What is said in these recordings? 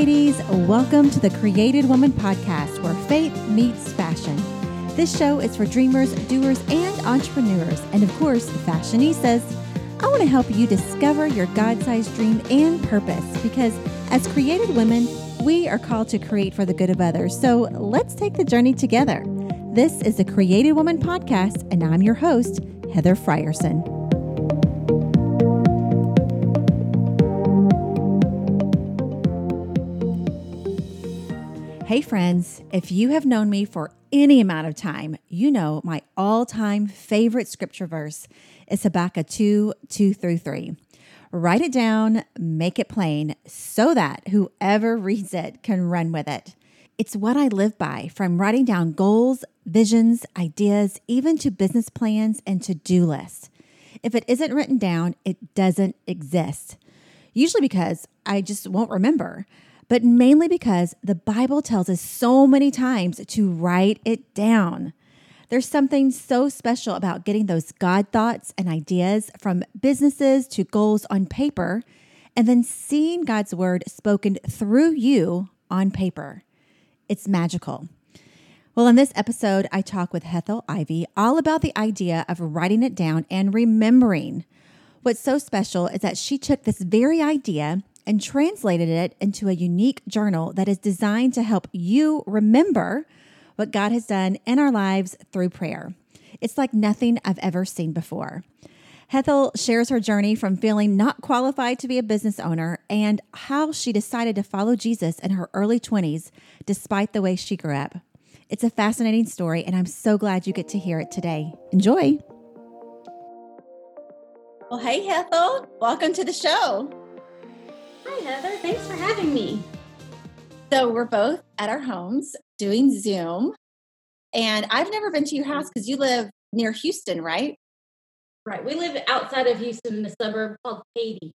ladies. Welcome to the Created Woman podcast where faith meets fashion. This show is for dreamers, doers, and entrepreneurs, and of course, fashionistas. I want to help you discover your God sized dream and purpose because as created women, we are called to create for the good of others. So let's take the journey together. This is the Created Woman podcast, and I'm your host, Heather Frierson. Hey, friends, if you have known me for any amount of time, you know my all time favorite scripture verse is Habakkuk 2 2 through 3. Write it down, make it plain, so that whoever reads it can run with it. It's what I live by, from writing down goals, visions, ideas, even to business plans and to do lists. If it isn't written down, it doesn't exist. Usually because I just won't remember but mainly because the Bible tells us so many times to write it down. There's something so special about getting those God thoughts and ideas from businesses to goals on paper and then seeing God's word spoken through you on paper. It's magical. Well, in this episode, I talk with Hetal Ivey all about the idea of writing it down and remembering. What's so special is that she took this very idea and translated it into a unique journal that is designed to help you remember what God has done in our lives through prayer. It's like nothing I've ever seen before. Hetal shares her journey from feeling not qualified to be a business owner and how she decided to follow Jesus in her early 20s despite the way she grew up. It's a fascinating story, and I'm so glad you get to hear it today. Enjoy. Well, hey, Hetal, welcome to the show. Hi, Heather. Thanks for having me. So, we're both at our homes doing Zoom. And I've never been to your house because you live near Houston, right? Right. We live outside of Houston in a suburb called Katy.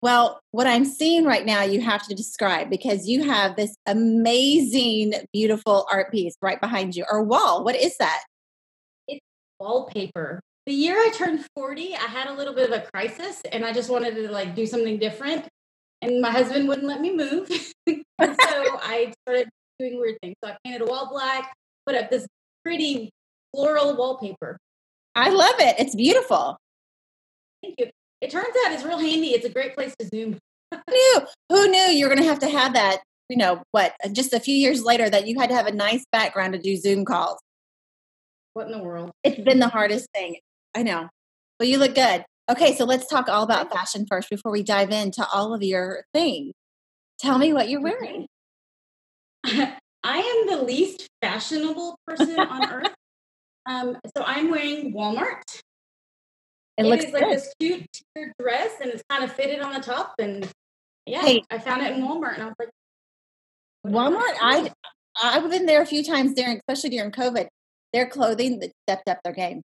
Well, what I'm seeing right now, you have to describe because you have this amazing, beautiful art piece right behind you or wall. What is that? It's wallpaper. The year I turned 40, I had a little bit of a crisis and I just wanted to like do something different and my husband wouldn't let me move. so I started doing weird things. So I painted a wall black, put up this pretty floral wallpaper. I love it. It's beautiful. Thank you. It turns out it's real handy. It's a great place to zoom. Who knew? Who knew you were going to have to have that? You know what? Uh, just a few years later, that you had to have a nice background to do Zoom calls. What in the world? It's been the hardest thing. I know. Well, you look good. Okay, so let's talk all about fashion first before we dive into all of your things. Tell me what you're wearing. I am the least fashionable person on earth. Um, so I'm wearing Walmart. It, it looks like this cute tiered dress and it's kind of fitted on the top. And yeah, hey, I found it in Walmart and I was like, Walmart, I I've been there a few times during, especially during COVID. Their clothing stepped up their game.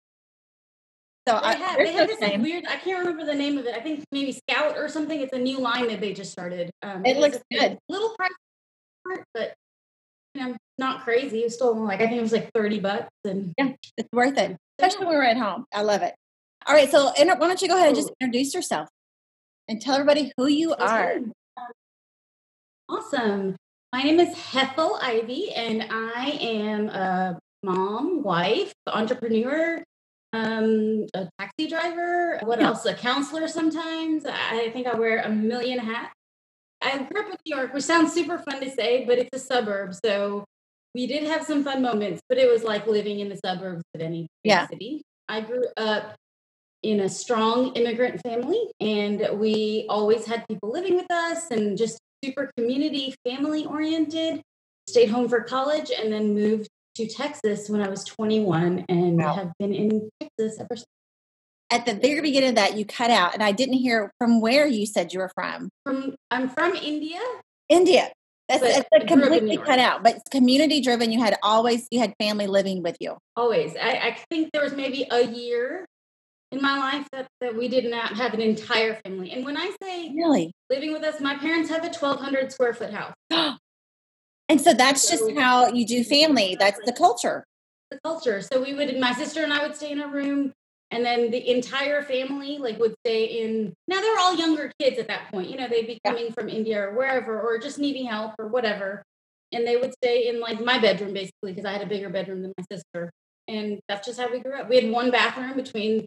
So they I, have, they have this weird. I can't remember the name of it. I think maybe Scout or something. It's a new line that they just started. Um, it, it looks good. Little price, but you know, not crazy. It's still like I think it was like thirty bucks, and yeah, it's worth it, especially when we're at home. I love it. All right, so why don't you go ahead and just introduce yourself and tell everybody who you are. Awesome. My name is Hetal Ivey, and I am a mom, wife, entrepreneur, um, a taxi driver. What else? A counselor sometimes. I think I wear a million hats. I grew up in New York, which sounds super fun to say, but it's a suburb. So we did have some fun moments, but it was like living in the suburbs of any yeah. city. I grew up in a strong immigrant family, and we always had people living with us and just super community family oriented. Stayed home for college and then moved to Texas when I was 21 and wow. have been in Texas ever since. At the very beginning of that, you cut out, and I didn't hear from where you said you were from. From I'm from India. India. That's, that's completely cut out, but community driven. You had always you had family living with you. Always. I, I think there was maybe a year in my life that, that we did not have an entire family. And when I say really living with us, my parents have a 1,200 square foot house. And so that's just how you do family. That's the culture. The culture. So we would, my sister and I would stay in a room. And then the entire family like would stay in now they're all younger kids at that point. You know, they'd be coming from India or wherever or just needing help or whatever. And they would stay in like my bedroom basically because I had a bigger bedroom than my sister. And that's just how we grew up. We had one bathroom between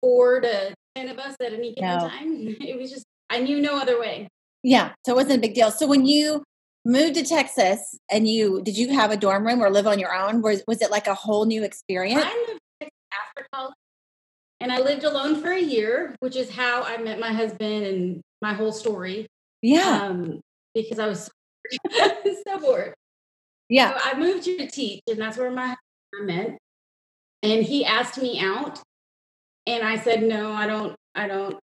four to ten of us at any given No. time. It was just I knew no other way. Yeah. So it wasn't a big deal. So when you moved to Texas and you did you have a dorm room or live on your own? Was was it like a whole new experience? I moved after college and I lived alone for a year, which is how I met my husband and my whole story. Yeah. Um, because I was so bored. yeah. So I moved here to teach, and that's where my husband met. And he asked me out, and I said, "No, I don't. I don't.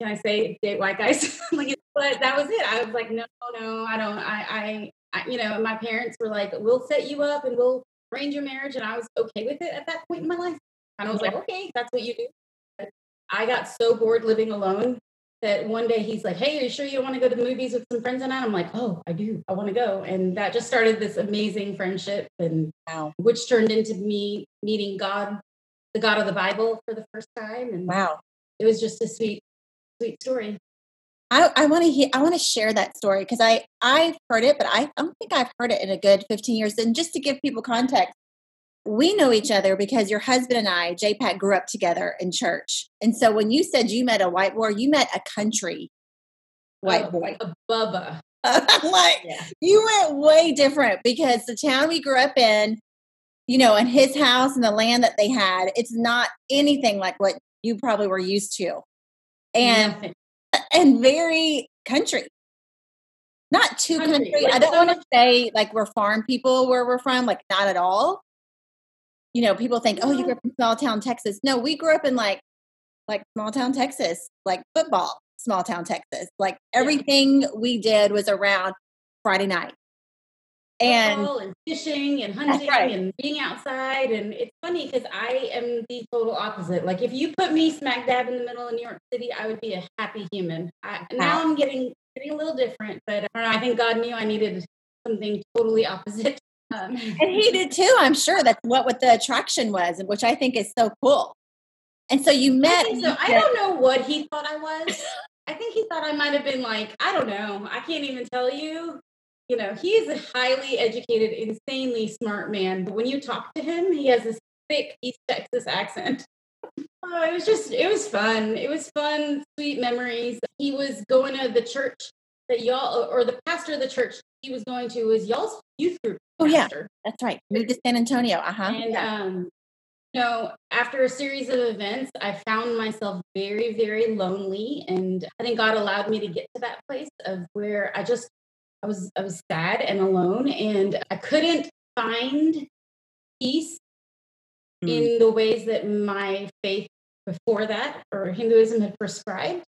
Can I say date white guys?" like, but that was it. I was like, "No, no, I don't. I, I, I, you know." My parents were like, "We'll set you up, and we'll arrange your marriage," and I was okay with it at that point in my life. And I was like, "Okay, that's what you do." I got so bored living alone that one day he's like, "Hey, are you sure you want to go to the movies with some friends tonight?" I'm like, "Oh, I do. I want to go." And that just started this amazing friendship, and Wow. which turned into me meeting God, the God of the Bible, for the first time, and Wow. it was just a sweet, sweet story. I, I want to hear I want to share that story because I I've heard it, but I don't think I've heard it in a good 15 years. And just to give people context, we know each other because your husband and I, JPAC, grew up together in church. And so when you said you met a white boy, you met a country white Oh, boy. a Bubba. Like, Yeah. you went way different because the town we grew up in, you know, and his house and the land that they had, it's not anything like what you probably were used to. And Nothing. And very country. Not too Country, country. I don't want to say like we're farm people where we're from, like not at all. You know, people think, oh, you grew up in small town Texas. No, we grew up in like like small town Texas, like football, small town Texas. Like everything we did was around Friday night. And and fishing and hunting right. and being outside. And it's funny because I am the total opposite. Like if you put me smack dab in the middle of New York City, I would be a happy human. I, now I'm getting getting a little different, but I don't know. I think God knew I needed something totally opposite. Um, and he did too, I'm sure. That's what what the attraction was, which I think is so cool. And so you met and so. I don't know what he thought I was. I think he thought I might have been like, I don't know. I can't even tell you. You know, he's a highly educated, insanely smart man. But when you talk to him, he has this thick East Texas accent. Oh, it was just, it was fun. It was fun, sweet memories. He was going to the church that y'all, or the pastor of the church he was going to was y'all's youth group. Oh, yeah. That's right. Moved to San Antonio. Uh-huh. And Yeah. um, you know, after a series of events, I found myself very, very lonely, and I think God allowed me to get to that place of where I just, I was, I was sad and alone, and I couldn't find peace Mm. in the ways that my faith before that or Hinduism had prescribed.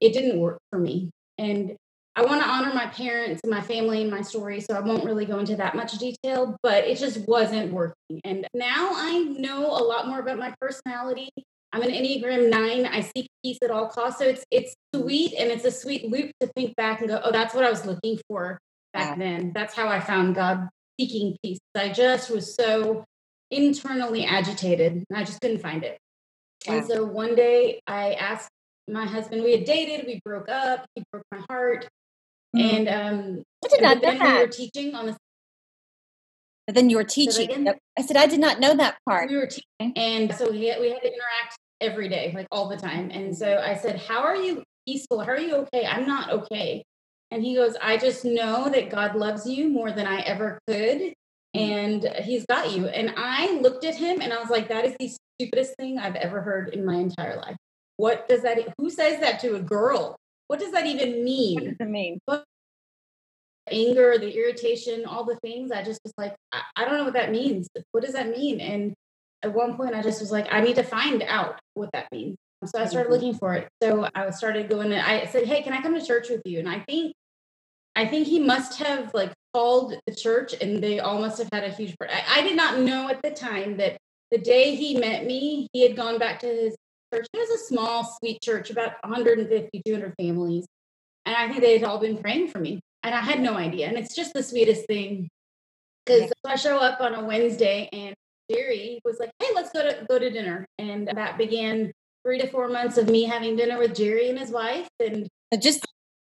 It didn't work for me, and I want to honor my parents and my family and my story, so I won't really go into that much detail, but it just wasn't working. And now I know a lot more about my personality. I'm an Enneagram 9. I seek peace at all costs. So it's it's sweet and it's a sweet loop to think back and go, "Oh, that's what I was looking for back then. That's how I found God seeking peace." I just was so internally agitated. and I just couldn't find it. And so one day I asked my husband, we had dated, we broke up, he broke my heart. Mm. And um I did not know then we were teaching on the But then you were teaching. I said I did not know that part. we were teaching and so we had, we had to interact every day, like all the time. And so I said, How are you peaceful? How are you okay? I'm not okay. And he goes, I just know that God loves you more than I ever could. Mm-hmm. And he's got you. And I looked at him and I was like, that is the stupidest thing I've ever heard in my entire life. What does that, who says that to a girl? What does that even What mean? does it mean? anger, the irritation, all the things. I just was like, I, I don't know what that means. What does that mean? And at one point, I just was like, I need to find out what that means. So I started Mhm. looking for it. So I started going. And I said, Hey, can I come to church with you? And I think, I think he must have like called the church, and they all must have had a huge. part. I, I did not know at the time that the day he met me, he had gone back to his church. It was a small, sweet church, about 150, 200 families. And I think they had all been praying for me. And I had no idea. And it's just the sweetest thing. Because Yeah. I show up on a Wednesday and Jerry was like, "Hey, let's go to go to dinner," and that began three to four months of me having dinner with Jerry and his wife. And just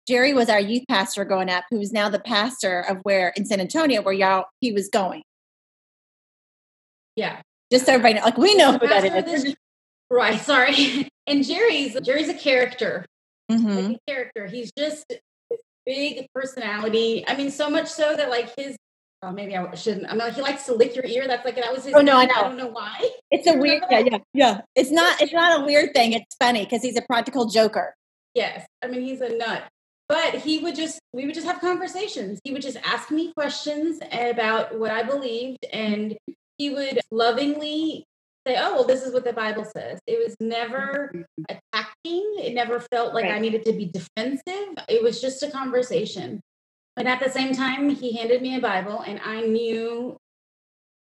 Jerry was our youth pastor growing up, who is now the pastor of where in San Antonio, where y'all he was going. Yeah, just so everybody like we know who that is. This, right. Sorry. And Jerry's Jerry's a character. Mm-hmm. Like a character. He's just big personality. I mean, so much so that like his Oh, maybe I shouldn't. I mean, he likes to lick your ear. That's like that was his. Oh no, I know. I don't know why. It's a weird. Yeah, yeah, yeah. It's not. It's not a weird thing. It's funny because he's a practical joker. Yes, I mean he's a nut. But he would just. We would just have conversations. He would just ask me questions about what I believed, and he would lovingly say, "Oh, well, this is what the Bible says." It was never mm-hmm. attacking. It never felt like right. I needed to be defensive. It was just a conversation. But at the same time, he handed me a Bible, and I knew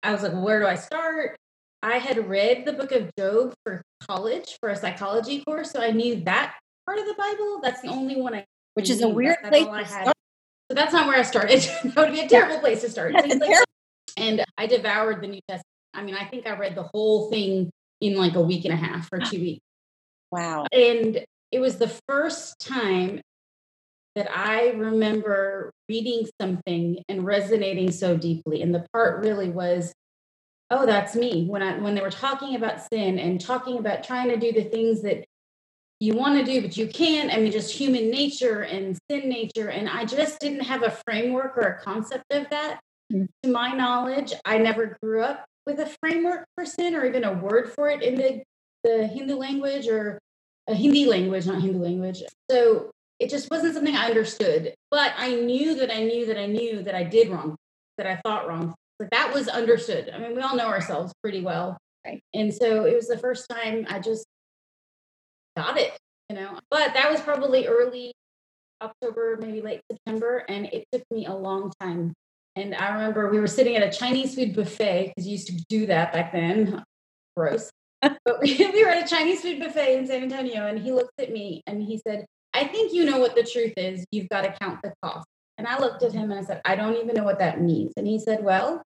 I was like, where do I start? I had read the book of Job for college for a psychology course, so I knew that part of the Bible. That's the only one I which is a weird that's place. Had. So that's not where I started. that would be a terrible place to start. and I devoured the New Testament. I mean, I think I read the whole thing in like a week and a half or two weeks. Wow. And it was the first time that I remember reading something and resonating so deeply. And the part really was, oh, that's me. When I when they were talking about sin and talking about trying to do the things that you want to do, but you can't. I mean, just human nature and sin nature. And I just didn't have a framework or a concept of that. Mm-hmm. To my knowledge, I never grew up with a framework for sin or even a word for it in the, the Hindu language or a Hindi language, not Hindu language. So it just wasn't something I understood. But I knew that I knew that I knew that I did wrong, that I thought wrong. Like that was understood. I mean, we all know ourselves pretty well. Right. And so it was the first time I just got it, you know. But that was probably early October, maybe late September, and it took me a long time. And I remember we were sitting at a Chinese food buffet because you used to do that back then. Gross. but we, we were at a Chinese food buffet in San Antonio, and he looked at me and he said, I think you know what the truth is. You've got to count the cost. And I looked at him and I said, I don't even know what that means. And he said, Well,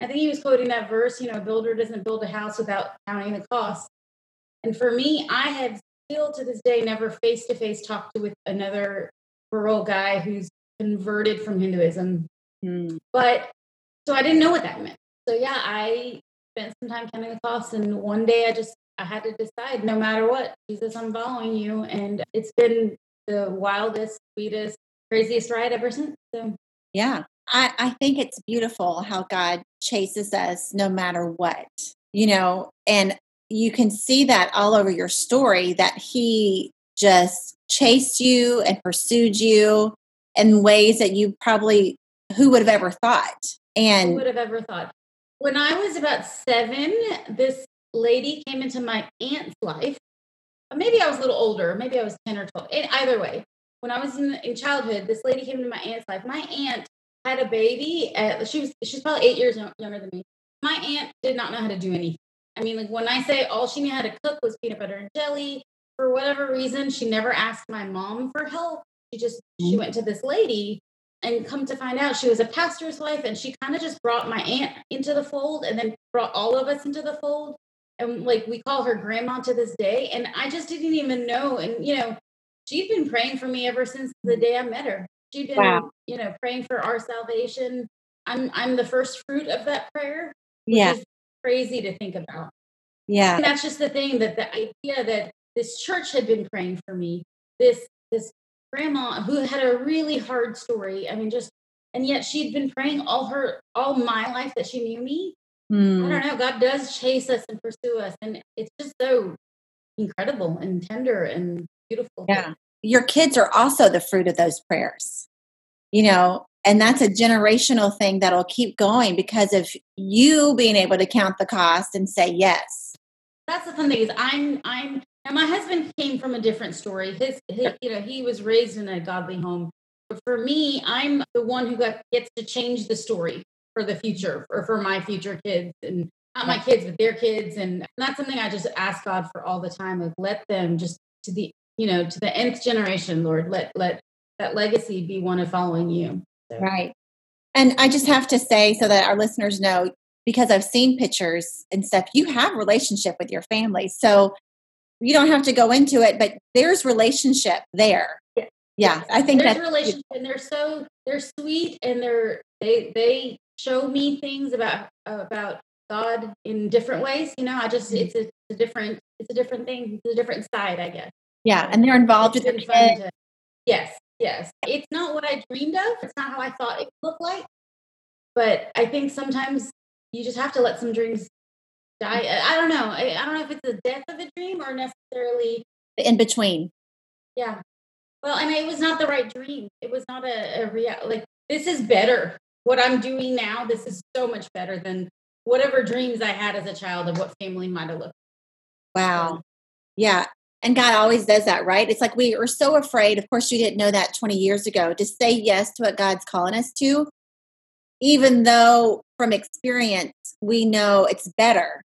I think he was quoting that verse, you know, a builder doesn't build a house without counting the cost. And for me, I have still to this day never face to face talked to with another rural guy who's converted from Hinduism. Mm. But so I didn't know what that meant. So yeah, I spent some time counting the costs. And one day I just I had to decide no matter what, Jesus, I'm following you. And it's been the wildest, sweetest, craziest ride ever since. So yeah. I, I think it's beautiful how God chases us no matter what, you know, and you can see that all over your story that He just chased you and pursued you in ways that you probably who would have ever thought and who would have ever thought when i was about seven this lady came into my aunt's life maybe I was a little older, maybe I was 10 or 12. either way, when I was in, in childhood, this lady came into my aunt's life. My aunt had a baby. At, she was she's probably eight years younger than me. My aunt did not know how to do anything. I mean, like when I say all she knew how to cook was peanut butter and jelly, for whatever reason, she never asked my mom for help. She just she mm-hmm. went to this lady and come to find out she was a pastor's wife and she kind of just brought my aunt into the fold and then brought all of us into the fold and like we call her grandma to this day and i just didn't even know and you know she's been praying for me ever since the day i met her. She'd been wow. you know praying for our salvation. I'm i'm the first fruit of that prayer yeah. crazy to think about. Yeah. And that's just the thing that the idea that this church had been praying for me this this grandma who had a really hard story i mean just and yet she'd been praying all her all my life that she knew me Mm. I don't know. God does chase us and pursue us, and it's just so incredible and tender and beautiful. Yeah, your kids are also the fruit of those prayers. You know, and that's a generational thing that'll keep going because of you being able to count the cost and say yes. That's the fun thing is I'm I'm now my husband came from a different story. His, his you know he was raised in a godly home. But for me, I'm the one who got, gets to change the story for the future or for my future kids and not my kids but their kids and that's something i just ask god for all the time of let them just to the you know to the nth generation lord let let that legacy be one of following you so. right and i just have to say so that our listeners know because I've seen pictures and stuff, you have relationship with your family. So you don't have to go into it, but there's relationship there. Yeah, yeah I think there's that's relationship, and they're so they're sweet, and they're they they show me things about about God in different ways. You know, I just mm-hmm. it's a, a, different it's a different thing, it's a different side, I guess. Yeah, and they're involved it's with the To, yes, yes. It's not what I dreamed of. It's not how I thought it would look like. But I think sometimes you just have to let some dreams die. I don't know. I, I don't know if it's the death of a dream or necessarily the in between. Yeah. Well, and it was not the right dream. It was not a, a real like this is better. What I'm doing now, this is so much better than whatever dreams I had as a child of what family might have looked. Like. Wow. Yeah. And God always does that, right? It's like we are so afraid. Of course, you didn't know that 20 years ago to say yes to what God's calling us to, even though from experience we know it's better.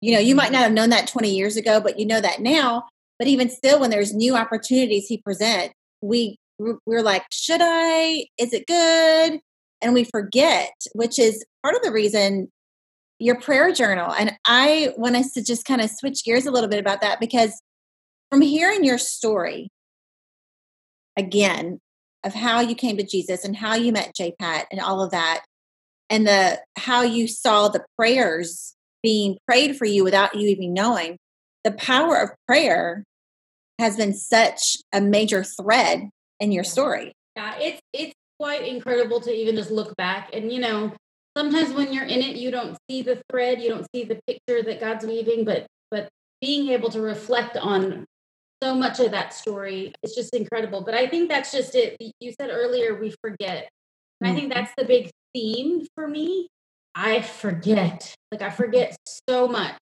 You know, you might mm-hmm. not have known that 20 years ago, but you know that now. But even still, when there's new opportunities He presents, we we're like, should I? Is it good? And we forget, which is part of the reason your prayer journal. And I want us to just kind of switch gears a little bit about that because from hearing your story again of how you came to Jesus and how you met J Pat and all of that, and the how you saw the prayers being prayed for you without you even knowing, the power of prayer has been such a major thread in your story. Yeah, it's it's quite incredible to even just look back. And you know sometimes when you're in it you don't see the thread you don't see the picture that god's weaving but but being able to reflect on so much of that story is just incredible. But i think that's just it. You said earlier we forget. And i think mm-hmm. that's the big theme for me. I forget. Like i forget so much.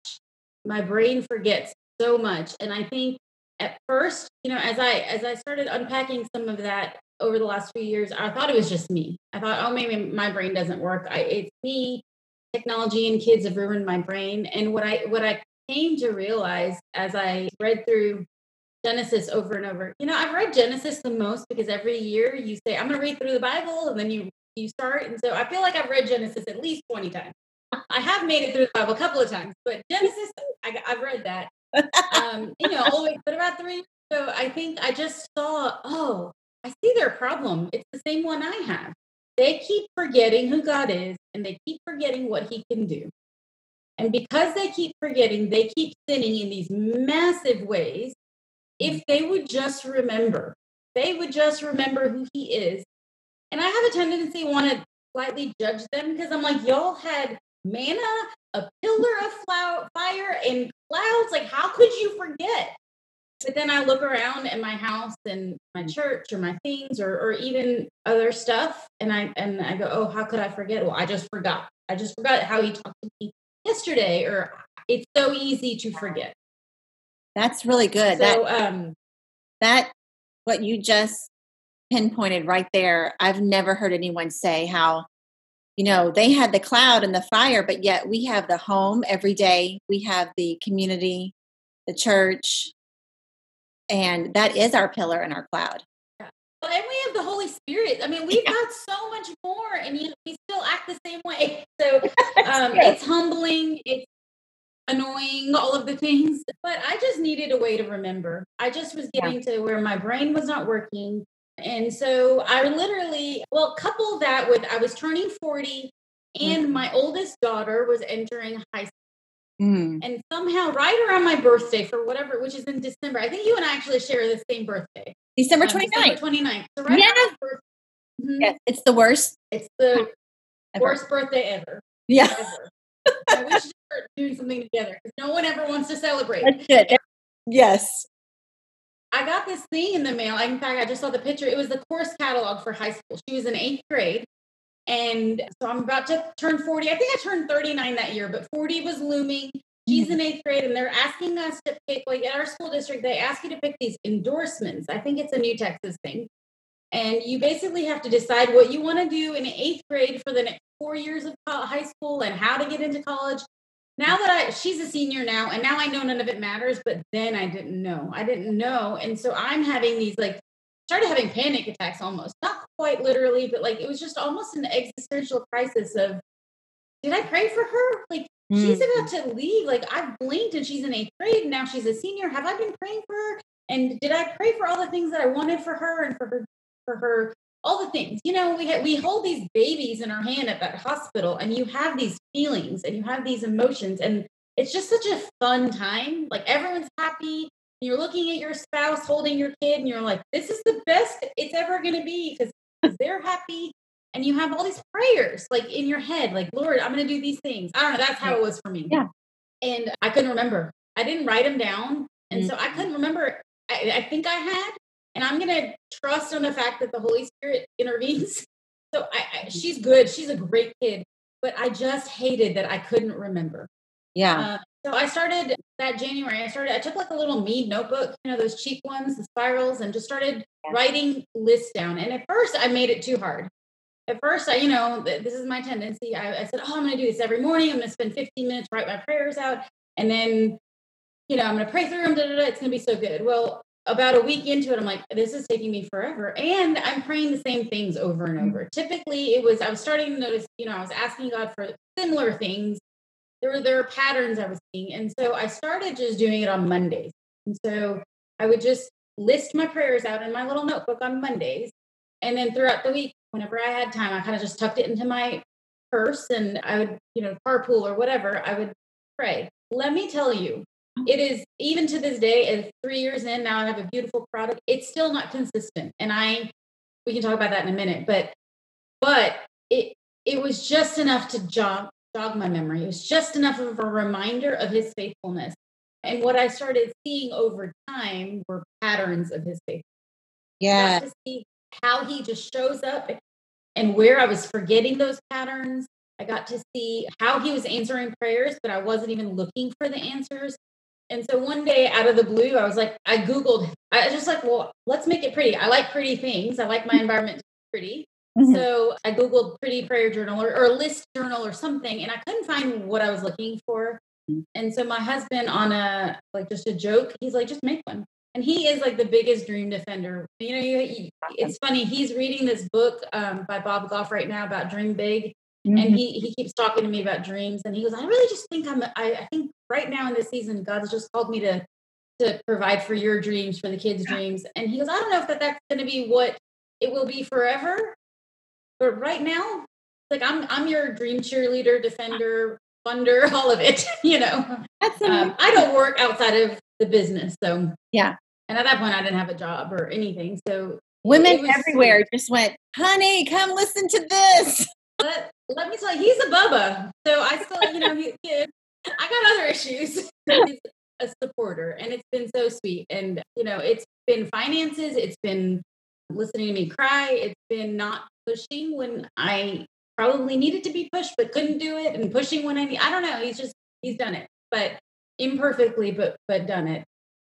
My brain forgets so much. And i think at first you know as i as i started unpacking some of that over the last few years, I thought it was just me. I thought, oh, maybe my brain doesn't work. I, it's me. Technology and kids have ruined my brain. And what I what I came to realize as I read through Genesis over and over, you know, I've read Genesis the most because every year you say, I'm going to read through the Bible, and then you you start. And so I feel like I've read Genesis at least 20 times. I have made it through the Bible a couple of times, but Genesis, I, have read that. Um, you know, always, but about three. So I think I just saw, oh, I see their problem. It's the same one I have. They keep forgetting who God is and they keep forgetting what He can do. And because they keep forgetting, they keep sinning in these massive ways. If mm. they would just remember, they would just remember who He is. And I have a tendency to want to slightly judge them because I'm like, y'all had manna, a pillar of fire, and clouds. Like, how could you forget? But then I look around at my house and my church or my things or or even other stuff and I and I go, oh, how could I forget? Well, I just forgot. I just forgot how he talked to me yesterday, or it's so easy to forget. That's really good. So, that um that what you just pinpointed right there. I've never heard anyone say how you know they had the cloud and the fire but yet we have the home every day we have the community the church and that is our pillar and our cloud. Yeah. Well, and we have the Holy Spirit. I mean, we've yeah. got so much more, and you we still act the same way. So um, it's humbling. It's annoying, all of the things. But I just needed a way to remember. I just was getting yeah. to where my brain was not working. And so I literally, well, couple that with I was turning 40 and mm-hmm. my oldest daughter was entering high school. Mm. And somehow, right around my birthday, for whatever, which is in December, I think you and I actually share the same birthday. December 29th. Um, December 29th. So right yeah. Mm-hmm. Yes, it's the worst. It's the ever. worst birthday ever. Yeah. Ever. I wish we were doing something together because no one ever wants to celebrate. That's good. Yes. I got this thing in the mail. In fact, I just saw the picture. It was the course catalog for high school. She was in eighth grade. And so I'm about to turn 40. I think I turned 39 that year, but 40 was looming. She's mm-hmm. in eighth grade, and they're asking us to pick, like at our school district, they ask you to pick these endorsements. I think it's a new Texas thing. And you basically have to decide what you want to do in eighth grade for the next four years of high school and how to get into college. Now that I, she's a senior now, and now I know none of it matters, but then I didn't know. I didn't know. And so I'm having these like started having panic attacks almost, not quite literally, but like it was just almost an existential crisis of did I pray for her? Like mm. she's about to leave. Like I've blinked and she's in eighth grade and now she's a senior. Have I been praying for her? And did I pray for all the things that I wanted for her and for her for her all the things? You know, we ha- we hold these babies in our hand at that hospital, and you have these feelings and you have these emotions, and it's just such a fun time. Like everyone's happy. You're looking at your spouse holding your kid, and you're like, "This is the best it's ever going to be," because they're happy and you have all these prayers like in your head, like, Lord, I'm going to do these things. I don't know. That's how it was for me. Yeah. And I couldn't remember. I didn't write them down. And mm-hmm. so I couldn't remember. I, I think I had. And I'm going to trust on the fact that the Holy Spirit intervenes. So I, I, mm-hmm. she's good. She's a great kid. But I just hated that I couldn't remember. Yeah. Uh, so I started that January. I started, I took like a little Mead notebook, you know, those cheap ones, the spirals, and just started writing lists down. And at first I made it too hard at first, I, you know, this is my tendency. I, I said, oh, I'm going to do this every morning. I'm going to spend 15 minutes, write my prayers out. And then, you know, I'm going to pray through them. Da, da, da, it's going to be so good. Well, about a week into it, I'm like, this is taking me forever. And I'm praying the same things over and over. Mm-hmm. Typically, it was, I was starting to notice, you know, I was asking God for similar things. There were, there were patterns I was seeing. And so I started just doing it on Mondays. And so I would just list my prayers out in my little notebook on Mondays. And then throughout the week, whenever I had time, I kind of just tucked it into my purse and I would, you know, carpool or whatever, I would pray. Let me tell you, mm-hmm. it is even to this day, as three years in, now I have a beautiful product. It's still not consistent. And I, we can talk about that in a minute, but, but it, it was just enough to jog, jog my memory. It was just enough of a reminder of his faithfulness. And what I started seeing over time were patterns of his faithfulness. Yeah how he just shows up and where I was forgetting those patterns. I got to see how he was answering prayers, but I wasn't even looking for the answers. And so one day out of the blue, I was like, I Googled, I was just like, well, let's make it pretty. I like pretty things. I like my environment pretty. Mm-hmm. So I Googled pretty prayer journal or, or list journal or something, and I couldn't find what I was looking for. Mm. And so my husband, on a like just a joke, he's like, just make one and he is like the biggest dream defender. You know, you, you, it's funny. He's reading this book um, by Bob Goff right now about dream big, mm-hmm. and he he keeps talking to me about dreams. And he goes, I really just think I'm. I, I think right now in this season, God's just called me to to provide for your dreams, for the kids' dreams. And he goes, I don't know if that that's going to be what it will be forever, but right now, like I'm I'm your dream cheerleader, defender, funder, all of it. You know, that's um, I don't work outside of the business. So yeah. And at that point I didn't have a job or anything. So women everywhere sweet. just went, honey, come listen to this. But let me tell you, he's a Bubba. So I still, you know, he, he, I got other issues. he's a supporter and it's been so sweet. And, you know, it's been finances, it's been listening to me cry, it's been not pushing when I probably needed to be pushed but couldn't do it and pushing when I need I don't know. He's just he's done it. But imperfectly, but but done it.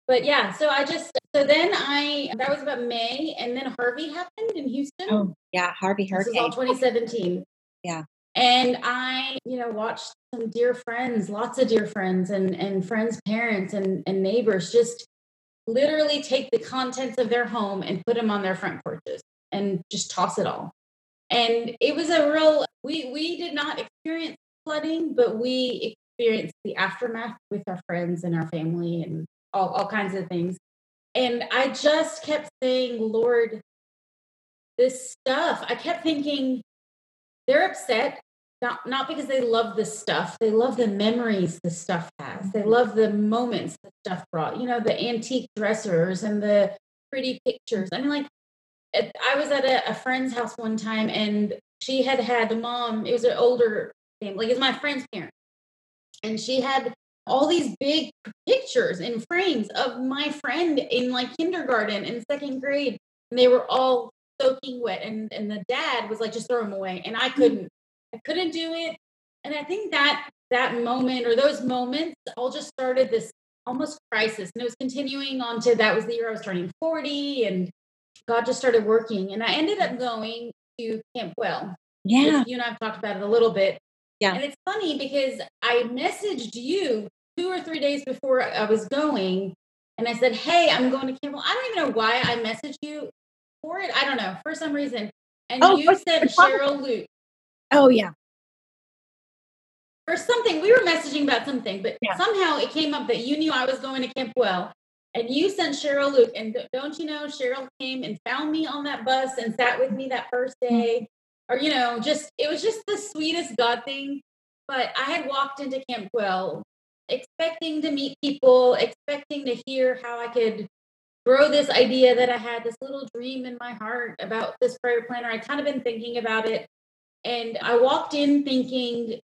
But yeah, so I just so then I that was about May, and then Harvey happened in Houston. Oh yeah, Harvey Hurricane. This was all 2017. Yeah. And I, you know, watched some dear friends, lots of dear friends and and friends' parents and, and neighbors just literally take the contents of their home and put them on their front porches and just toss it all. And it was a real we we did not experience flooding, but we experienced the aftermath with our friends and our family and all, all kinds of things. And I just kept saying, Lord, this stuff, I kept thinking they're upset, not, not because they love the stuff, they love the memories the stuff has. They mm-hmm. love the moments the stuff brought, you know, the antique dressers and the pretty pictures. I mean, like, I was at a, a friend's house one time and she had had a mom, it was an older family, like it's my friend's parents. And she had all these big pictures and frames of my friend in like kindergarten and second grade. And they were all soaking wet and and the dad was like just throw them away. And i mm. couldn't i couldn't do it. And i think that that moment or those moments all just started this almost crisis and it was continuing on to that was the year i was turning 40 and god just started working and i ended up going to camp well yeah you and i've talked about it a little bit yeah. And it's funny because I messaged you two or three days before I was going and I said, Hey, I'm going to Camp Well. I don't even know why I messaged you for it. I don't know, for some reason. And oh, you said Cheryl Luke. Oh, yeah. for something. We were messaging about something, but Yeah. somehow it came up that you knew I was going to Camp Well. And you sent Cheryl Luke. And don't you know, Cheryl came and found me on that bus and sat with me that first mm-hmm. day. Or, you know, just, it was just the sweetest God thing. But I had walked into Camp Well expecting to meet people, expecting to hear how I could grow this idea that I had, this little dream in my heart about this prayer planner. I kind of been thinking about it. And I walked in thinking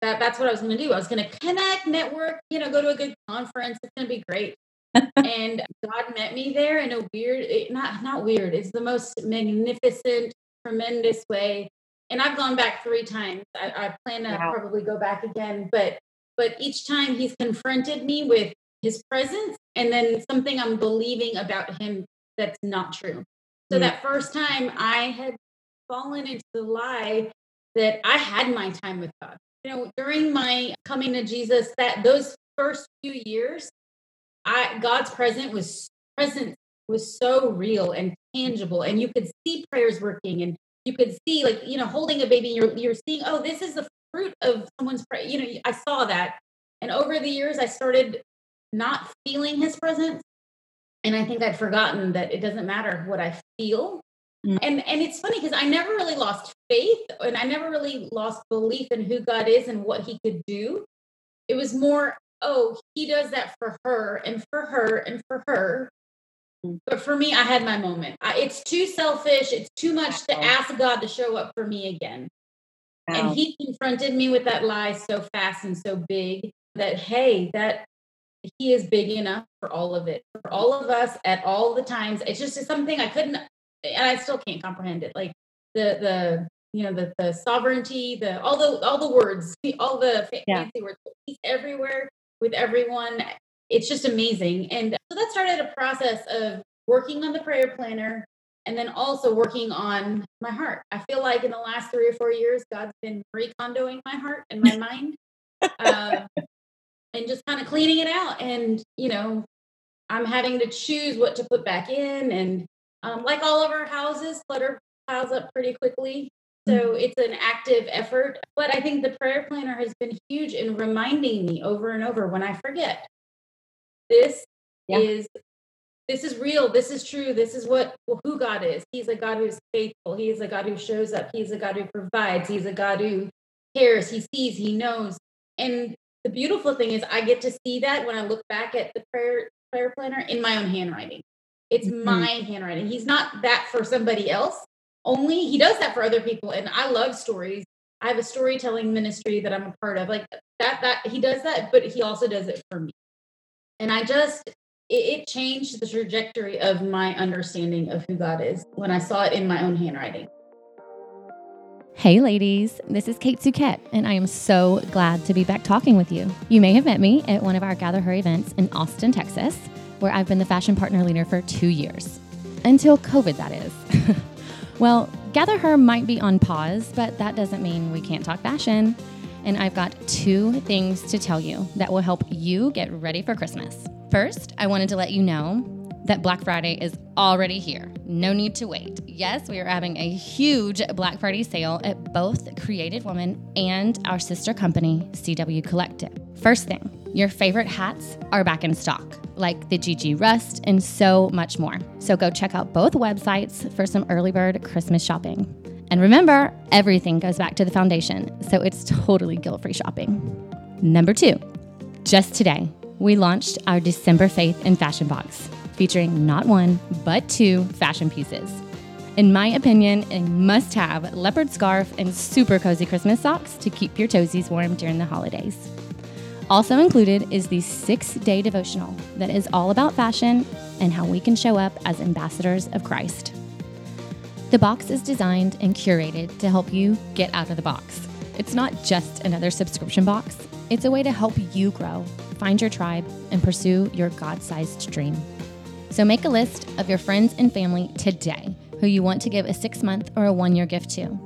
that that's what I was going to do. I was going to connect, network, you know, go to a good conference. It's going to be great. And God met me there in a weird, not not weird. It's the most magnificent, tremendous way. And I've gone back three times. I, I plan to Wow. probably go back again, but but each time He's confronted me with His presence, and then something I'm believing about Him that's not true. So Mm. that first time I had fallen into the lie that I had my time with God. You know, during my coming to Jesus, that those first few years, I God's presence was presence was so real and tangible, and you could see prayers working, and you could see like you know holding a baby, you're you're seeing oh this is the fruit of someone's prayer. You know, I saw that, and over the years, I started not feeling His presence, and I think I'd forgotten that it doesn't matter what I feel. Mm. And and it's funny because I never really lost faith and I never really lost belief in who God is and what he could do. It was more, oh, he does that for her and for her and for her. Mm. But for me, I had my moment. I, it's too selfish. It's too much to ask God to show up for me again. Wow. And he confronted me with that lie so fast and so big that, hey, that he is big enough for all of it, for all of us at all the times. It's just something I couldn't, and I still can't comprehend it. Like the, the, you know, the, the sovereignty, the, all the, all the words, all the fa- Yeah. fancy words, he's everywhere with everyone. It's just amazing. And so that started a process of working on the prayer planner and then also working on my heart. I feel like in the last three or four years, God's been recondoing my heart and my mind, uh, and just kind of cleaning it out. And you know, I'm having to choose what to put back in, and um, like all of our houses, clutter piles up pretty quickly. So it's an active effort. But I think the prayer planner has been huge in reminding me over and over when I forget. This Yeah. is this is real. This is true. This is what who God is. He's a God who's faithful. He is a God who shows up. He's a God who provides. He's a God who cares. He sees. He knows. And the beautiful thing is, I get to see that when I look back at the prayer prayer planner in my own handwriting. It's Mhm. my handwriting. He's not that for somebody else. Only he does that for other people. And I love stories. I have a storytelling ministry that I'm a part of. Like that. That he does that, but he also does it for me. And I just it, it changed the trajectory of my understanding of who God is when I saw it in my own handwriting. Hey, ladies, this is Kate Suquette, and I am so glad to be back talking with you. You may have met me at one of our Gather Her events in Austin, Texas, where I've been the fashion partner leader for two years. Until COVID, that is. well, Gather Her might be on pause, but that doesn't mean we can't talk fashion. And I've got two things to tell you that will help you get ready for Christmas. First, I wanted to let you know that Black Friday is already here. No need to wait. Yes, we are having a huge Black Friday sale at both Created Woman and our sister company, CW Collective. First thing, your favorite hats are back in stock, like the GG Rust and so much more. So go check out both websites for some early bird Christmas shopping. And remember, everything goes back to the foundation, so it's totally guilt free shopping. Number two, just today, we launched our December Faith in Fashion Box, featuring not one, but two fashion pieces. In my opinion, a must have leopard scarf and super cozy Christmas socks to keep your toesies warm during the holidays. Also included is the six day devotional that is all about fashion and how we can show up as ambassadors of Christ. The box is designed and curated to help you get out of the box. It's not just another subscription box, it's a way to help you grow, find your tribe, and pursue your God sized dream. So make a list of your friends and family today who you want to give a six month or a one year gift to.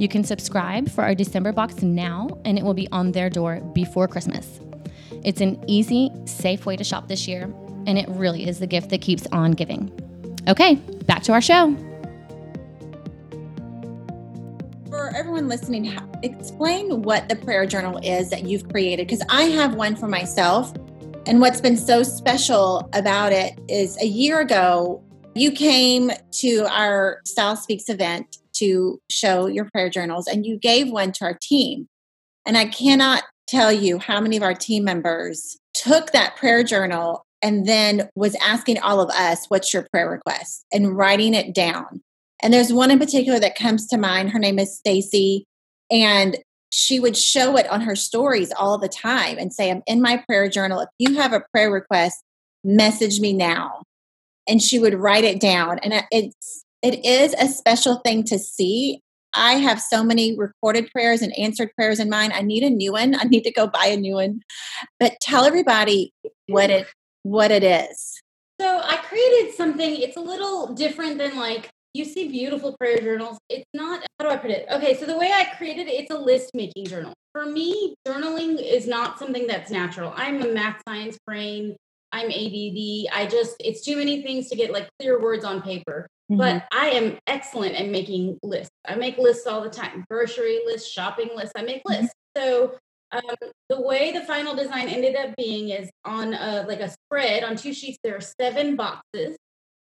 You can subscribe for our December box now, and it will be on their door before Christmas. It's an easy, safe way to shop this year, and it really is the gift that keeps on giving. Okay, back to our show. for everyone listening, explain what the prayer journal is that you've created because I have one for myself. And what's been so special about it is a year ago, you came to our Style Speaks event to show your prayer journals and you gave one to our team. And I cannot tell you how many of our team members took that prayer journal and then was asking all of us, What's your prayer request? and writing it down. And there's one in particular that comes to mind. Her name is Stacy. And she would show it on her stories all the time and say, I'm in my prayer journal. If you have a prayer request, message me now. And she would write it down. And it's it is a special thing to see. I have so many recorded prayers and answered prayers in mine. I need a new one. I need to go buy a new one. But tell everybody what it what it is. So I created something. It's a little different than like you see beautiful prayer journals. It's not, how do I put it? Okay, so the way I created it, it's a list making journal. For me, journaling is not something that's natural. I'm a math science brain. I'm ADD. I just, it's too many things to get like clear words on paper. Mm-hmm. But I am excellent at making lists. I make lists all the time grocery lists, shopping lists. I make mm-hmm. lists. Mm-hmm. So um, the way the final design ended up being is on a, like a spread on two sheets, there are seven boxes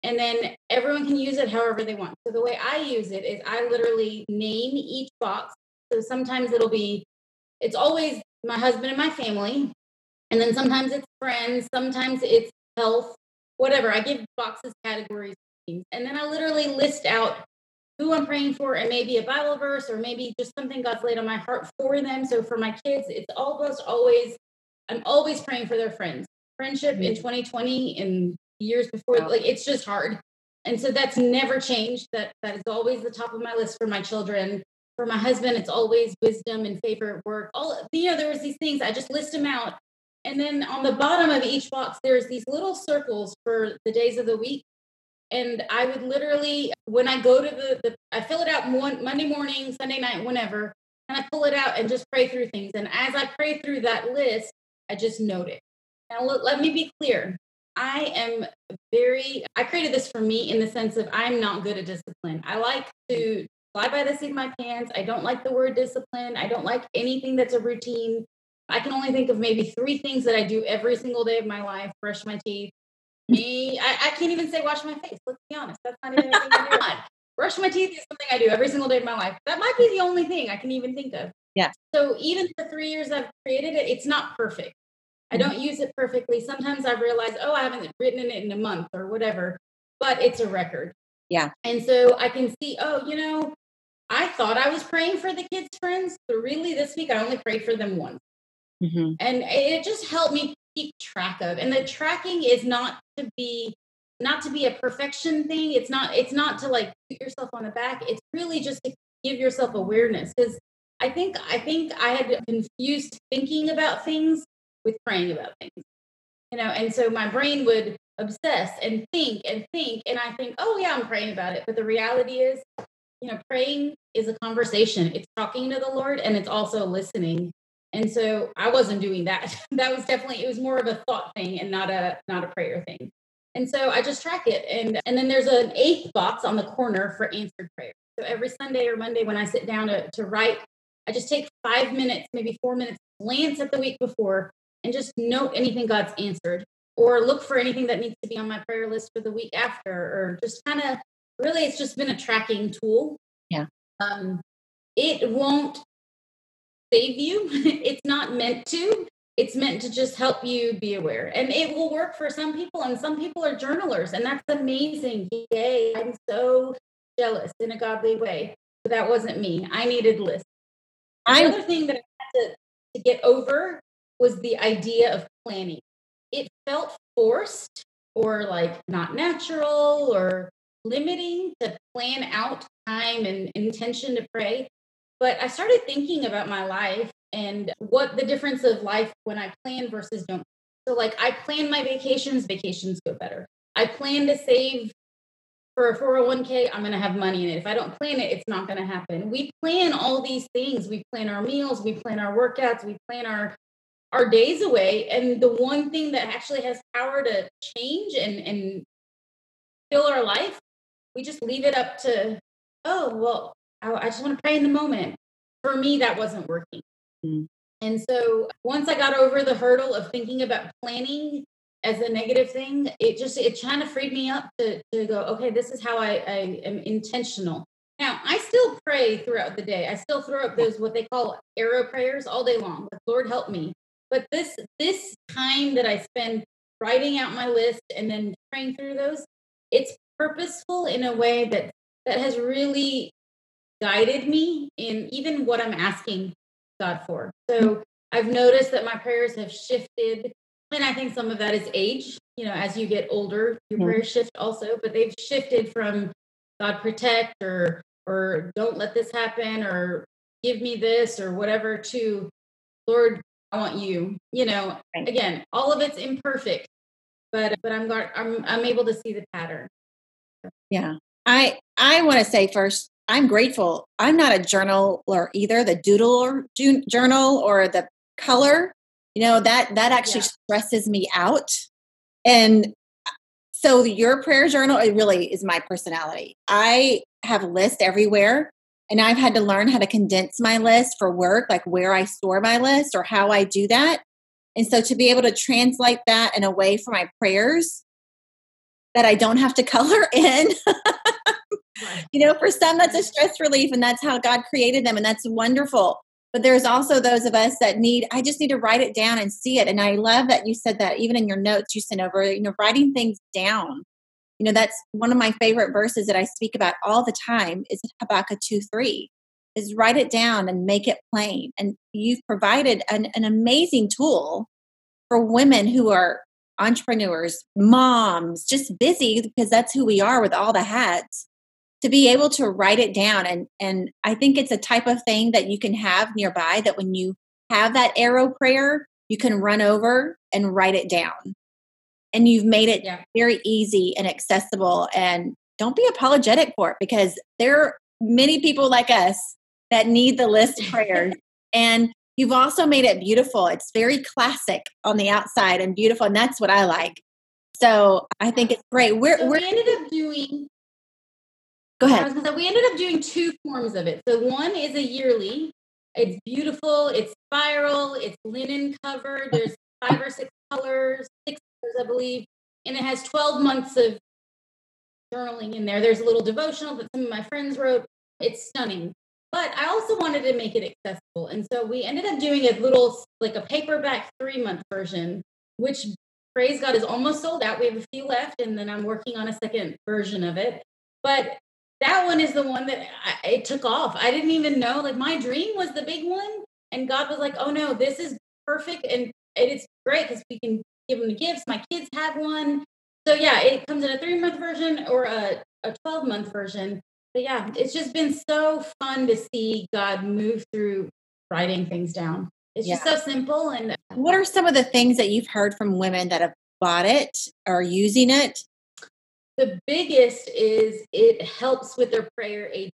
and then everyone can use it however they want. So the way I use it is I literally name each box. So sometimes it'll be, it's always my husband and my family. And then sometimes it's friends, sometimes it's health, whatever. I give boxes categories. And then I literally list out who I'm praying for and maybe a Bible verse or maybe just something God's laid on my heart for them. So for my kids, it's almost always, I'm always praying for their friends. Friendship in mm-hmm. 2020 and years before. Wow. Like it's just hard. And so that's never changed. That that is always the top of my list for my children. For my husband, it's always wisdom and favorite work. All you know, there was these things. I just list them out. And then on the bottom of each box, there's these little circles for the days of the week. And I would literally, when I go to the, the I fill it out one, Monday morning, Sunday night, whenever, and I pull it out and just pray through things. And as I pray through that list, I just note it. Now, let, let me be clear. I am very, I created this for me in the sense of I'm not good at discipline. I like to fly by the seat of my pants. I don't like the word discipline. I don't like anything that's a routine. I can only think of maybe three things that I do every single day of my life brush my teeth. Me, I, I can't even say wash my face. Let's be honest. That's not even anything I do. Brush my teeth is something I do every single day of my life. That might be the only thing I can even think of. Yeah. So even the three years I've created it, it's not perfect. I don't use it perfectly. Sometimes I realize, oh, I haven't written it in a month or whatever, but it's a record. Yeah. And so I can see, oh, you know, I thought I was praying for the kids' friends, but really this week I only prayed for them once. Mm-hmm. And it just helped me keep track of. And the tracking is not to be not to be a perfection thing. It's not it's not to like put yourself on the back. It's really just to give yourself awareness because I think I think I had confused thinking about things with praying about things. You know, and so my brain would obsess and think and think. And I think, oh, yeah, I'm praying about it. But the reality is, you know, praying is a conversation, it's talking to the Lord and it's also listening. And so I wasn't doing that. that was definitely, it was more of a thought thing and not a, not a prayer thing. And so I just track it. And, and then there's an eighth box on the corner for answered prayer. So every Sunday or Monday when I sit down to, to write, I just take five minutes, maybe four minutes, glance at the week before and just note anything God's answered or look for anything that needs to be on my prayer list for the week after or just kind of really it's just been a tracking tool. Yeah. Um it won't save you. it's not meant to. It's meant to just help you be aware. And it will work for some people and some people are journalers and that's amazing. Yay. I'm so jealous in a godly way. But that wasn't me. I needed lists. Another thing that I had to, to get over was the idea of planning. It felt forced or like not natural or limiting to plan out time and intention to pray. But I started thinking about my life and what the difference of life when I plan versus don't. So, like, I plan my vacations, vacations go better. I plan to save for a 401k, I'm going to have money in it. If I don't plan it, it's not going to happen. We plan all these things. We plan our meals, we plan our workouts, we plan our our days away. And the one thing that actually has power to change and, and fill our life, we just leave it up to, oh, well, I, I just want to pray in the moment. for me, that wasn't working. Mm. And so once I got over the hurdle of thinking about planning as a negative thing, it just it kind of freed me up to to go, okay, this is how I, I am intentional. Now I still pray throughout the day. I still throw up those what they call arrow prayers all day long. Like, Lord help me. But this this time that I spend writing out my list and then praying through those, it's purposeful in a way that that has really guided me in even what I'm asking God for. So I've noticed that my prayers have shifted. And I think some of that is age. You know, as you get older, your mm-hmm. prayers shift also, but they've shifted from God protect or or don't let this happen or give me this or whatever to Lord, I want you. You know, right. again, all of it's imperfect, but but I'm I'm I'm able to see the pattern. Yeah. I I want to say first I'm grateful. I'm not a journal or either the doodle or journal or the color. You know that that actually yeah. stresses me out. And so your prayer journal it really is my personality. I have lists everywhere and I've had to learn how to condense my list for work, like where I store my list or how I do that. And so to be able to translate that in a way for my prayers that I don't have to color in you know, for some, that's a stress relief, and that's how God created them, and that's wonderful. But there's also those of us that need, I just need to write it down and see it. And I love that you said that even in your notes you sent over, you know, writing things down. You know, that's one of my favorite verses that I speak about all the time is Habakkuk 2 3 is write it down and make it plain. And you've provided an, an amazing tool for women who are entrepreneurs, moms, just busy because that's who we are with all the hats to be able to write it down and and I think it's a type of thing that you can have nearby that when you have that arrow prayer you can run over and write it down and you've made it yeah. very easy and accessible and don't be apologetic for it because there are many people like us that need the list of prayers and you've also made it beautiful it's very classic on the outside and beautiful and that's what i like so i think it's great we're, so we're we ended up doing Go ahead. Say, we ended up doing two forms of it. So one is a yearly. It's beautiful. It's spiral. It's linen covered. There's five or six colors, six colors, I believe, and it has 12 months of journaling in there. There's a little devotional that some of my friends wrote. It's stunning. But I also wanted to make it accessible. And so we ended up doing a little, like a paperback three month version, which praise God is almost sold out. We have a few left, and then I'm working on a second version of it. But that one is the one that I, it took off. I didn't even know. Like my dream was the big one, and God was like, "Oh no, this is perfect, and it's great because we can give them the gifts. My kids have one, so yeah, it comes in a three month version or a a twelve month version. But yeah, it's just been so fun to see God move through writing things down. It's yeah. just so simple. And uh, what are some of the things that you've heard from women that have bought it or using it the biggest is it helps with their prayer aid.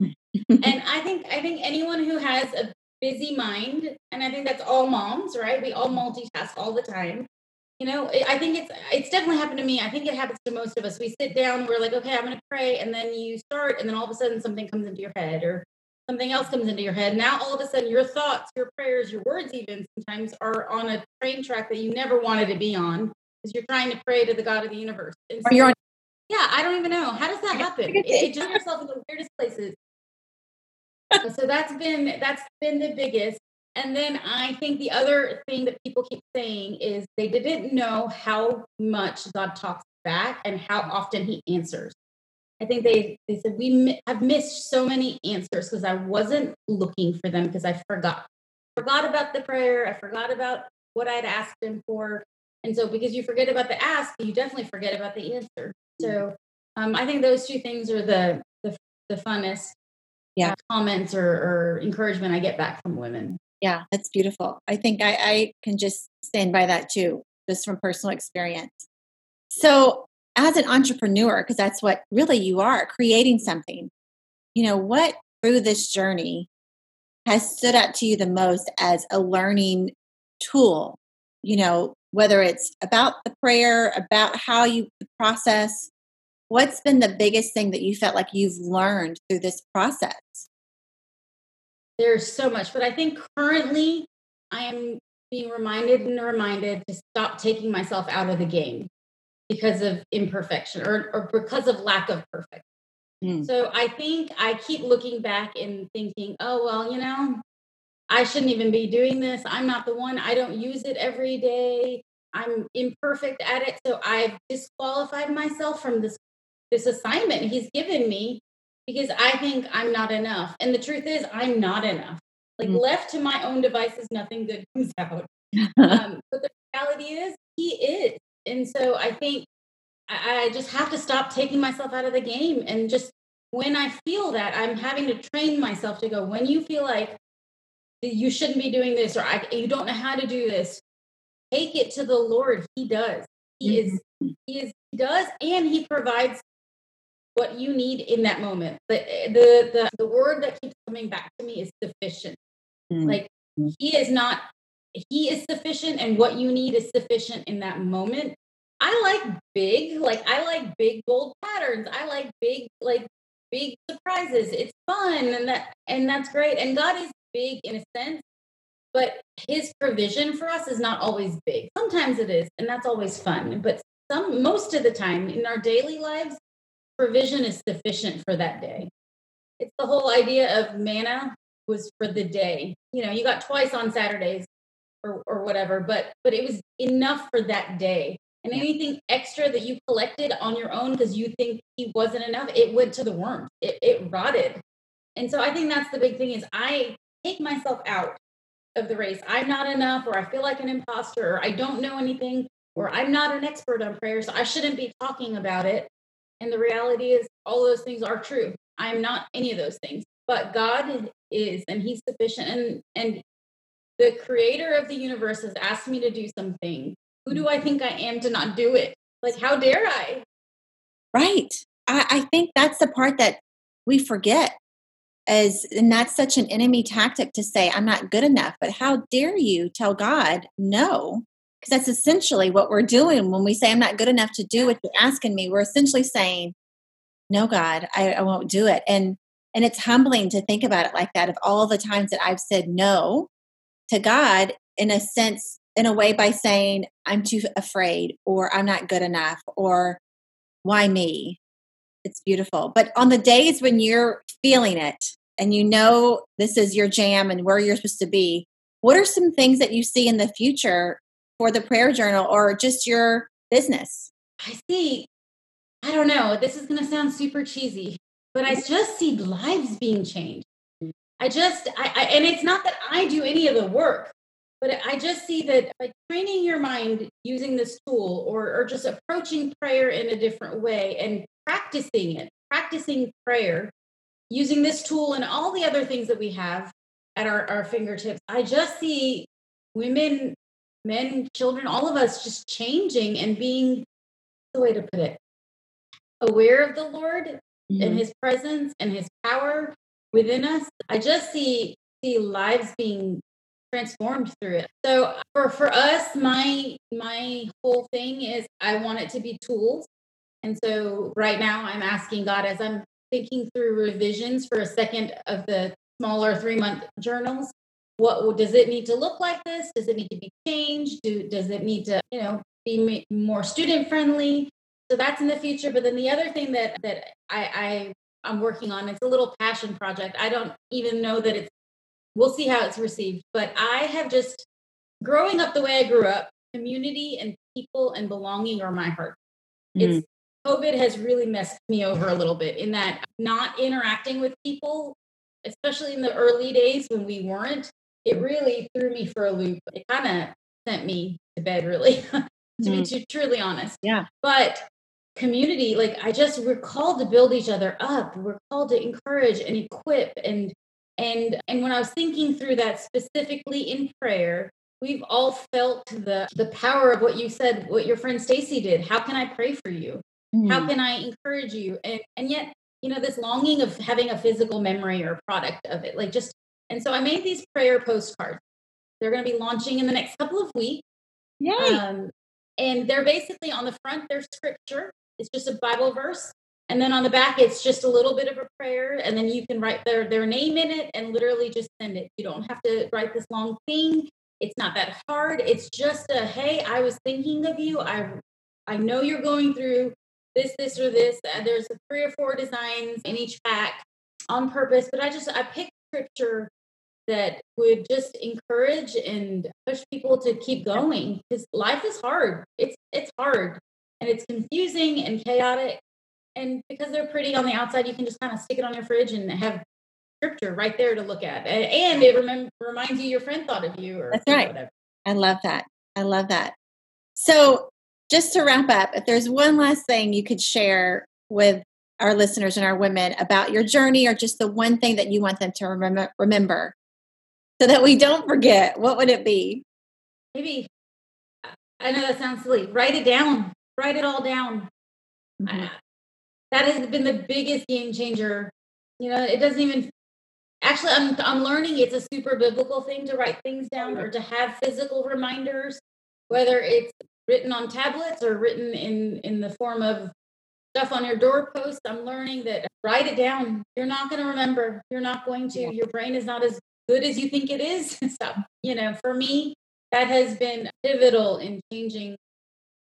and I think I think anyone who has a busy mind, and I think that's all moms, right? We all multitask all the time. You know, I think it's it's definitely happened to me. I think it happens to most of us. We sit down, we're like, okay, I'm going to pray, and then you start, and then all of a sudden something comes into your head, or something else comes into your head. Now all of a sudden your thoughts, your prayers, your words, even sometimes are on a train track that you never wanted to be on because you're trying to pray to the God of the universe. So, or you're on. Yeah, I don't even know. How does that happen? It, it just yourself in the weirdest places. So that's been that's been the biggest. And then I think the other thing that people keep saying is they didn't know how much God talks back and how often He answers. I think they they said we have missed so many answers because I wasn't looking for them because I forgot forgot about the prayer. I forgot about what I'd asked Him for. And so, because you forget about the ask, you definitely forget about the answer. So, um, I think those two things are the the, the funnest yeah. Uh, comments or, or encouragement I get back from women. Yeah, that's beautiful. I think I, I can just stand by that too, just from personal experience. So, as an entrepreneur, because that's what really you are creating something, you know, what through this journey has stood out to you the most as a learning tool? You know, whether it's about the prayer, about how you process, what's been the biggest thing that you felt like you've learned through this process? there's so much, but I think currently I am being reminded and reminded to stop taking myself out of the game because of imperfection or, or because of lack of perfect. Mm. So I think I keep looking back and thinking, oh, well, you know, I shouldn't even be doing this. I'm not the one. I don't use it every day. I'm imperfect at it. So I've disqualified myself from this this assignment he's given me because I think I'm not enough. And the truth is I'm not enough. Like mm left to my own devices, nothing good comes out. um, but the reality is he is. And so I think I, I just have to stop taking myself out of the game and just when I feel that I'm having to train myself to go, when you feel like you shouldn't be doing this or I, you don't know how to do this take it to the lord he does he mm-hmm. is he is he does and he provides what you need in that moment. The the the, the word that keeps coming back to me is sufficient. Mm-hmm. like he is not he is sufficient and what you need is sufficient in that moment. I like big like i like big bold patterns. I like big like big surprises. It's fun and that and that's great. And god is big in a sense, but his provision for us is not always big. Sometimes it is, and that's always fun. But some most of the time in our daily lives, provision is sufficient for that day. It's the whole idea of manna was for the day. You know, you got twice on Saturdays or, or whatever, but but it was enough for that day. And anything extra that you collected on your own because you think he wasn't enough, it went to the worm. It, it rotted. And so I think that's the big thing is I take myself out of the race. I'm not enough, or I feel like an imposter, or I don't know anything, or mm. I'm not an expert on prayer, so I shouldn't be talking about it. And the reality is, all those things are true. I'm not any of those things, but God is, and He's sufficient. And and the Creator of the universe has asked me to do something. Who do I think I am to not do it? Like, how dare I? Right. I, I think that's the part that we forget as and that's such an enemy tactic to say i'm not good enough but how dare you tell god no because that's essentially what we're doing when we say i'm not good enough to do what you're asking me. We're essentially saying no god I, I won't do it. And and it's humbling to think about it like that of all the times that i've said no to god in a sense in a way by saying i'm too afraid or i'm not good enough or why me? It's beautiful. But on the days when you're feeling it and you know this is your jam and where you're supposed to be, what are some things that you see in the future for the prayer journal or just your business? I see, I don't know, this is going to sound super cheesy, but I just see lives being changed. I just, I, I, and it's not that I do any of the work, but I just see that by training your mind using this tool or, or just approaching prayer in a different way and practicing it, practicing prayer, using this tool and all the other things that we have at our, our fingertips, I just see women, men, children, all of us just changing and being the way to put it aware of the Lord mm-hmm. and his presence and his power within us. I just see see lives being transformed through it. So for for us, my my whole thing is I want it to be tools and so right now I'm asking God as I'm thinking through revisions for a second of the smaller three month journals. What does it need to look like this? Does it need to be changed? Do, does it need to, you know, be more student friendly? So that's in the future. But then the other thing that that I, I I'm working on, it's a little passion project. I don't even know that it's we'll see how it's received. But I have just growing up the way I grew up, community and people and belonging are my heart. Mm. It's COVID has really messed me over a little bit in that not interacting with people, especially in the early days when we weren't, it really threw me for a loop. It kind of sent me to bed, really, to mm-hmm. be too, truly honest. Yeah. But community, like I just, we're called to build each other up. We're called to encourage and equip. And, and, and when I was thinking through that specifically in prayer, we've all felt the the power of what you said what your friend stacy did how can i pray for you Mm. How can I encourage you? And and yet, you know, this longing of having a physical memory or product of it, like just and so I made these prayer postcards. They're going to be launching in the next couple of weeks. Yay. Um, and they're basically on the front, there's scripture. It's just a Bible verse. And then on the back, it's just a little bit of a prayer, and then you can write their their name in it and literally just send it. You don't have to write this long thing. It's not that hard. It's just a hey, I was thinking of you. I I know you're going through this, this, or this. Uh, there's three or four designs in each pack on purpose, but I just I picked scripture that would just encourage and push people to keep going because life is hard. It's it's hard and it's confusing and chaotic. And because they're pretty on the outside, you can just kind of stick it on your fridge and have scripture right there to look at. And it remem- reminds you your friend thought of you. Or That's right. Whatever. I love that. I love that. So, just to wrap up, if there's one last thing you could share with our listeners and our women about your journey or just the one thing that you want them to remember, remember so that we don't forget, what would it be? Maybe, I know that sounds silly. Write it down, write it all down. Mhm. I- that has been the biggest game changer. You know, it doesn't even actually I'm I'm learning it's a super biblical thing to write things down or to have physical reminders, whether it's written on tablets or written in in the form of stuff on your doorpost. I'm learning that write it down. You're not going to remember. You're not going to. Yeah. Your brain is not as good as you think it is. Stop. You know, for me, that has been pivotal in changing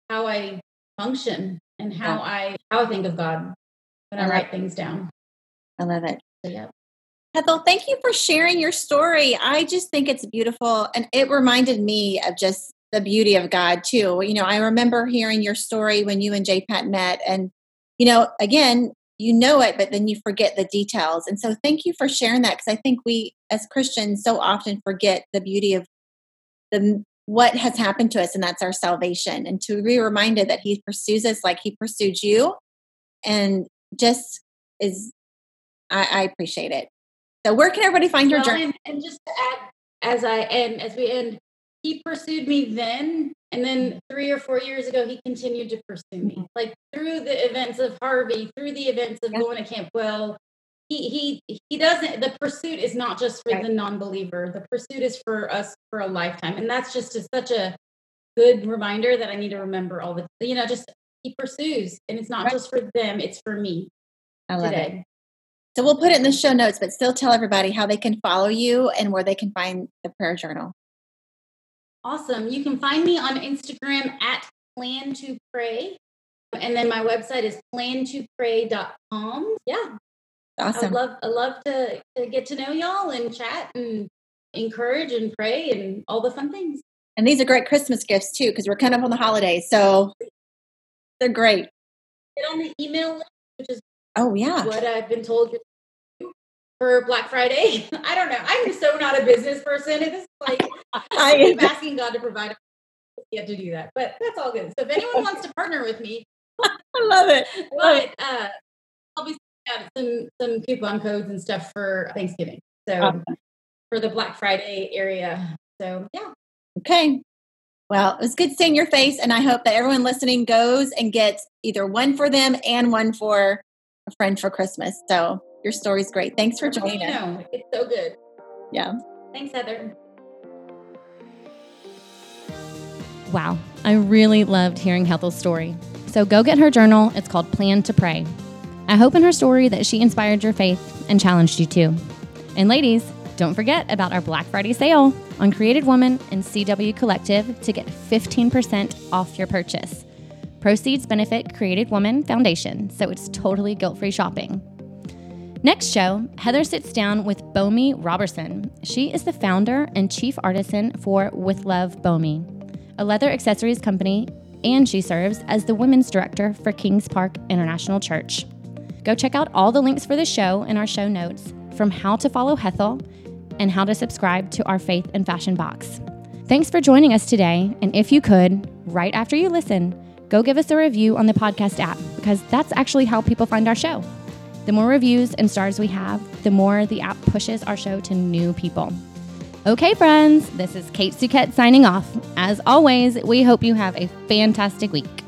how I function and how Yeah. I how I think of God when I I write things down. I love it. So yeah. Hetal, thank you for sharing your story. I just think it's beautiful. And it reminded me of just the beauty of God, too. You know, I remember hearing your story when you and J Pat met. And, you know, again, you know it, but then you forget the details. And so thank you for sharing that because I think we as Christians so often forget the beauty of the what has happened to us, and that's our salvation. And to be reminded that He pursues us like He pursued you and just is I, I appreciate it. So where can everybody find your Well, journey? and, and just to add, as I end, as we end, he pursued me then, and then three or four years ago, he continued to pursue me. Mm-hmm. Like through the events of Harvey, through the events of Yeah. going to Camp Well, he he he doesn't. The pursuit is not just for Right. the non-believer. The pursuit is for us for a lifetime, and that's just a, such a good reminder that I need to remember all the. You know, just he pursues, and it's not Right. just for them; it's for me I love it. So we'll put it in the show notes, but still tell everybody how they can follow you and where they can find the prayer journal. Awesome. You can find me on Instagram at plan to pray. And then my website is plan to plantopray.com. Yeah. I Awesome. love I love to, to get to know y'all and chat and encourage and pray and all the fun things. And these are great Christmas gifts too, because we're kind of on the holidays. So they're great. Get on the email list, which is Oh yeah. what I've been told for Black Friday. I don't know. I'm so not a business person. It is like I I, keep asking God to provide yet to do that. But that's all good. So if anyone wants to partner with me, I love it. But uh, I'll be out some some coupon codes and stuff for Thanksgiving. So Awesome. for the Black Friday area. So yeah, Okay. Well, it was good seeing your face, and I hope that everyone listening goes and gets either one for them and one for a friend for Christmas. So your story's great. Thanks for joining us. know, it's so good. Yeah. Thanks, Heather. Wow, I really loved hearing Hetal's story. So go get her journal. It's called Plan to Pray. I hope in her story that she inspired your faith and challenged you too. And ladies, don't forget about our Black Friday sale on Created Woman and CW Collective to get 15% off your purchase. Proceeds benefit Created Woman Foundation, so it's totally guilt free shopping. Next show, Heather sits down with Bomi Robertson. She is the founder and chief artisan for With Love Bomi, a leather accessories company, and she serves as the women's director for Kings Park International Church. Go check out all the links for the show in our show notes, from how to follow Hetal and how to subscribe to our Faith and Fashion box. Thanks for joining us today, and if you could, right after you listen, go give us a review on the podcast app because that's actually how people find our show. The more reviews and stars we have, the more the app pushes our show to new people. Okay, friends, this is Kate Suquette signing off. As always, we hope you have a fantastic week.